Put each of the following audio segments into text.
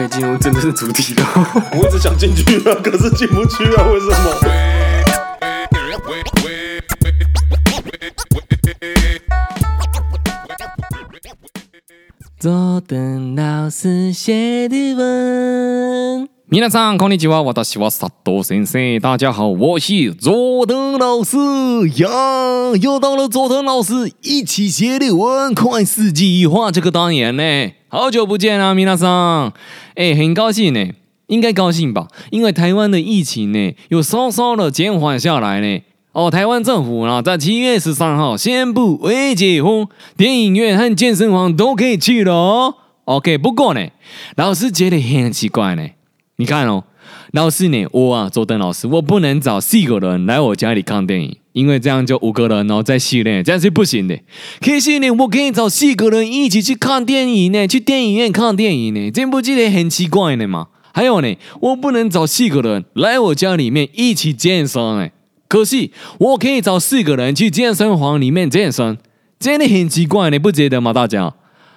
可以进入真正的主题了。我一直想进去啊，可是进不去啊，为什么？佐藤老师写的文。皆さんこんにちは，私は佐藤先生。大家好，我是佐藤老师呀，又到了佐藤老师一起写的文快四季画这个单元呢。好久不见啊，皆さん， 哎，很高兴呢，应该高兴吧？因为台湾的疫情呢，又稍稍的减缓下来呢。哦，台湾政府呢，在七月十三号宣布未解封，电影院和健身房都可以去了哦。OK，不过呢，老师觉得很奇怪呢。你看哦，老师呢，我啊，佐藤老师，我不能找四个人来我家里看电影，因为这样就五个人然后在训练，这样是不行的。可是呢，我可以找四个人一起去看电影呢，去电影院看电影呢，这不觉得很奇怪呢吗？还有呢，我不能找四个人来我家里面一起健身呢，可是我可以找四个人去健身房里面健身，真的很奇怪，你不觉得吗？大家，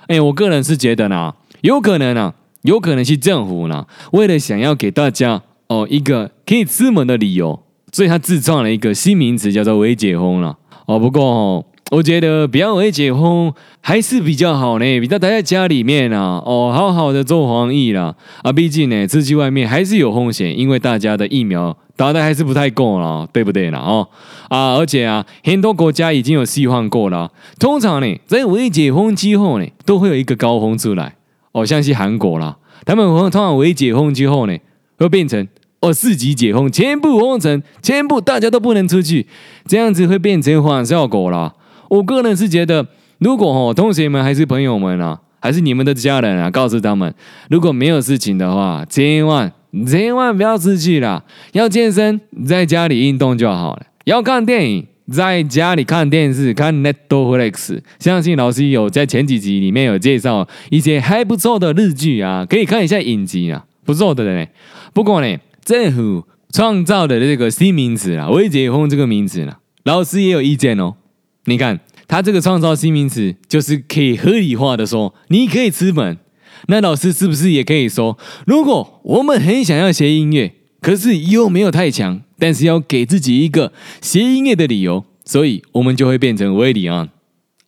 哎，我个人是觉得呢，有可能呢。有可能是政府呢，为了想要给大家哦一个可以出门的理由，所以他自创了一个新名词，叫做“微解封”了哦。不过哦，我觉得不要微解封还是比较好呢，比较待在家里面啊，哦，好好的做防疫啦啊。毕竟呢，出去外面还是有风险，因为大家的疫苗打的还是不太够了，对不对呢？哦啊，而且啊，很多国家已经有释放过了。通常呢，在微解封之后呢，都会有一个高峰出来。哦，像是韩国啦，他们通常微解封之后呢，会变成哦四级解封，全部封城，全部大家都不能出去，这样子会变成反效果啦。我个人是觉得，如果哦同学们还是朋友们啊，还是你们的家人啊，告诉他们，如果没有事情的话，千万千万不要出去啦，要健身在家里运动就好了，要看电影。在家里看电视，看 Netflix，相信老师有在前几集里面有介绍一些还不错的日剧啊，可以看一下影集啊，不错的嘞。不过呢，政府创造的这个新名词啊，“微解封”这个名词呢，老师也有意见哦。你看他这个创造新名词，就是可以合理化的说，你可以资本。那老师是不是也可以说，如果我们很想要学音乐，可是又没有太强？但是要给自己一个学音乐的理由，所以我们就会变成韦礼安。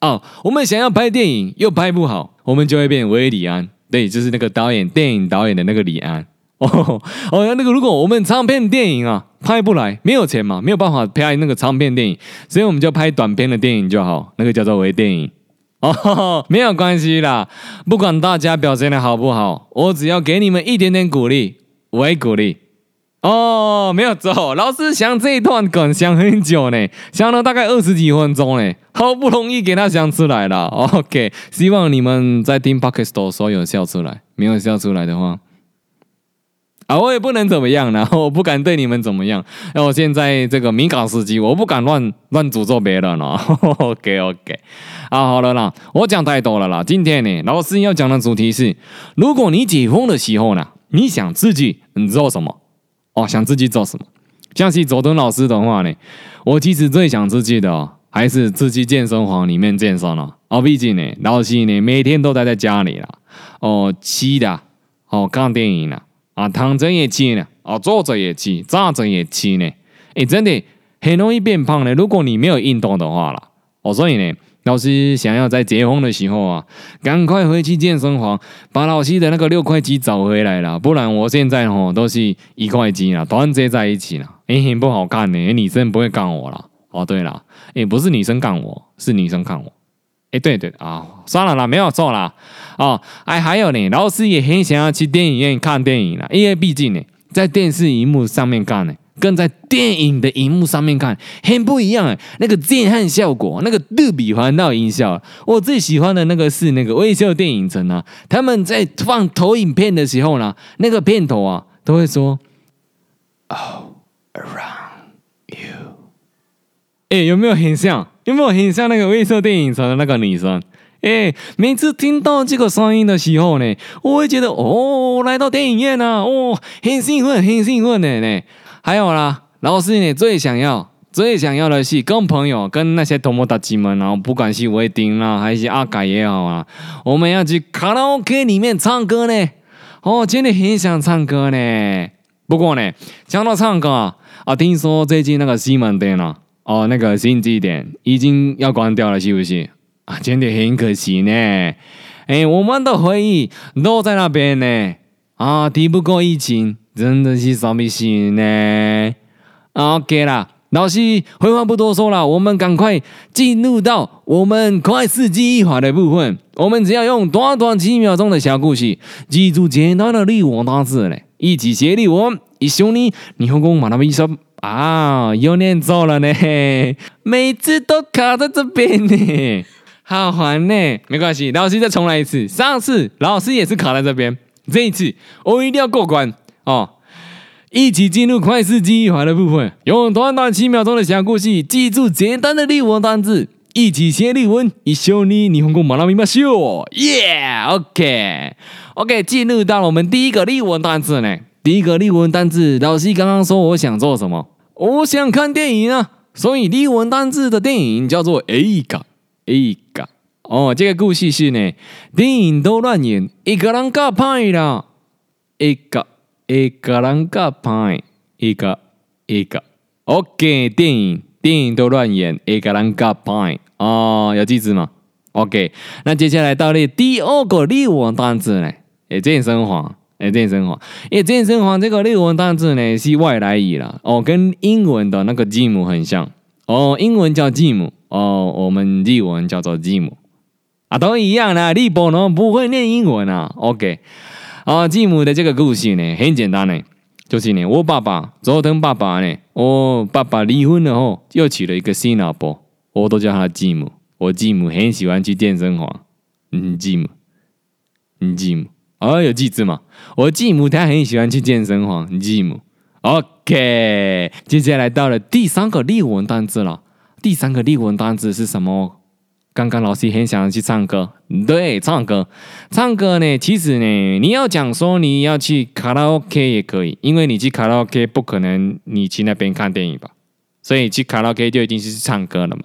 哦，我们想要拍电影又拍不好，我们就会变韦礼安。对，就是那个导演，电影导演的那个李安。哦哦，那个如果我们唱片电影啊拍不来，没有钱嘛，没有办法拍那个唱片电影，所以我们就拍短片的电影就好，那个叫做微电影。哦，没有关系啦，不管大家表现的好不好，我只要给你们一点点鼓励，微鼓励。哦，没有错，老师想这一段梗想很久呢，想了大概二十几分钟呢，好不容易给他想出来了。OK，希望你们在听 Podcast 的时候有笑出来，没有笑出来的话，啊，我也不能怎么样呢，我不敢对你们怎么样。那我现在这个敏感时期，我不敢乱乱诅咒别人了。OK OK，啊，好了啦，我讲太多了啦。今天呢，老师要讲的主题是，如果你解封的时候呢，你想自己你做什么？哦，想自己做什么？像是佐藤老师的话呢，我其实最想自己的哦，还是自己健身房里面健身了。哦，毕竟呢，老师呢每天都待在家里了。哦，吃的，哦，看电影了，啊，躺着也吃呢，啊，坐着也吃，站着也吃呢。哎，真的很容易变胖的，如果你没有运动的话了。哦，所以呢。老师想要在结婚的时候啊，赶快回去健身房，把老师的那个六块肌找回来了。不然我现在吼都是一块肌了，团结在一起了，哎，很不好看呢。女生不会干我了。哦，对了，哎，不是女生干我，是女生干我。哎，对对啊、算了啦，没有错啦。哦，哎，还有呢，老师也很想要去电影院看电影了，因为毕竟呢，在电视荧幕上面看呢。跟在电影的荧幕上面看很不一样哎，那个震撼效果，那个杜比环绕音效，我最喜欢的那个是那个微秀电影城啊，他们在放投影片的时候呢，那个片头啊都会说 All around you，哎，有没有很像？有没有很像那个微秀电影城的那个女生？哎，每次听到这个声音的时候呢，我会觉得哦，来到电影院啊，哦，很兴奋，很兴奋的呢。还有啦，老师，你最想要、最想要的是跟朋友、跟那些同学们，然后不管是维丁啦，还是阿改也好啊，我们要去卡拉 OK 里面唱歌呢。哦，真的很想唱歌呢。不过呢，讲到唱歌啊，啊，听说最近那个西门店啊，哦，那个星际店已经要关掉了，是不是？啊，真的很可惜呢。哎，我们的回忆都在那边呢。啊，抵不过疫情，真的是伤悲心呢。OK 啦。老师，废话不多说了，我们赶快进入到我们快速记忆法的部分。我们只要用短短几秒钟的小故事，记住简单的日文单字嘞，一起学日文。一绪に日本语学びましょう啊，又念错了呢，每次都卡在这边呢， 好烦呢。没关系，老师再重来一次。上次老师也是卡在这边，这一次我一定要过关哦。一起进入快速记忆法的部分，用短短几秒钟的小故事，记住简单的日文单字，一起学日文，一绪に日本语学びましょう。Yeah，OK，OK，进入到了我们第一个日文单字呢。第一个日文单字，老师刚刚说我想做什么？我想看电影啊，所以日文单字的电影叫做映画， 一个。哦，这个故事是呢，电影都乱演，一个人搞派了，一个。一个人个拍，一个一个，OK。电影电影都乱演，一个人个拍哦，有记住吗？OK。那接下来到了第二个日文单词呢？诶，健身房，诶，健身房，诶，健身房这个日文单词呢是外来语了哦，跟英文的那个 gym 很像哦，英文叫 gym 哦，我们日文叫做 gym 啊，都一样啦。日本人不会念英文啊，OK。啊，继母的这个故事呢，很简单呢，就是呢，我爸爸佐藤爸爸呢，我爸爸离婚了后，又娶了一个新老婆，我都叫他继母。我继母很喜欢去健身房，嗯，继母，嗯，继母，哦，有记字吗？我继母她很喜欢去健身房，继母。OK，接下来到了第三个日文单字了，第三个日文单字是什么？刚刚老师很想去唱歌，对，唱歌，唱歌呢，其实呢，你要讲说你要去卡拉 OK 也可以，因为你去卡拉 OK 不可能你去那边看电影吧，所以去卡拉 OK 就一定是去唱歌了嘛。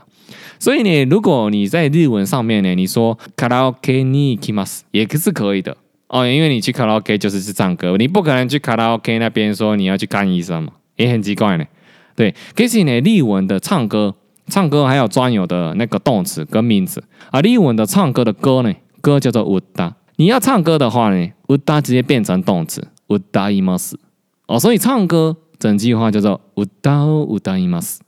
所以呢，如果你在日文上面呢，你说卡拉 OK に行きます也是可以的 哦，因为你去卡拉 OK 就是去唱歌，你不可能去卡拉 OK 那边说你要去看医生嘛，也很奇怪呢。对，可是呢，日文的唱歌。唱歌还有专有的那个动词跟名词啊，日文的唱歌的歌呢，歌叫做うた。你要唱歌的话呢，うた直接变成动词，うたいます。哦，所以唱歌整句话叫做うたを歌います，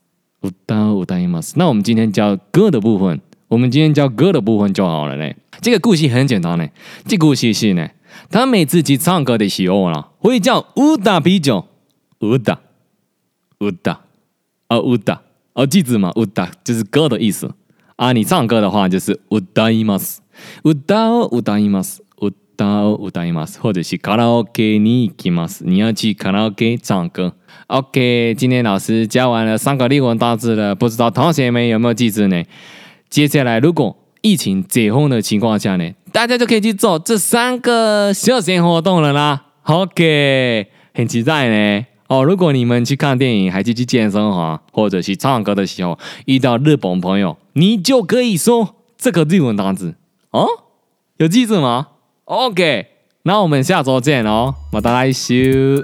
うたを歌います。那我们今天教歌的部分，我们今天教歌的部分就好了呢。 这个故事很简单呢，这个故事是呢，他每次去唱歌的时候呢，会叫うた啤酒，うた，うた，啊，うた。哦，记住嘛，歌就是歌的意思啊。你唱歌的话就是歌います，歌を歌います，歌を歌います，或者是卡拉 OK に行きます。你要去卡拉 OK 唱歌。OK，今天老师教完了三个日文单字了，不知道同学们有没有记住呢？接下来如果 疫情解封的情况下呢，大家就可以去做这三个休闲活动了啦。OK，很期待呢。哦，如果你们去看电影，还是去健身房，或者是唱歌的时候遇到日本朋友，你就可以说这个日文单词哦，有记住吗？OK，那我们下周见哦，また来周。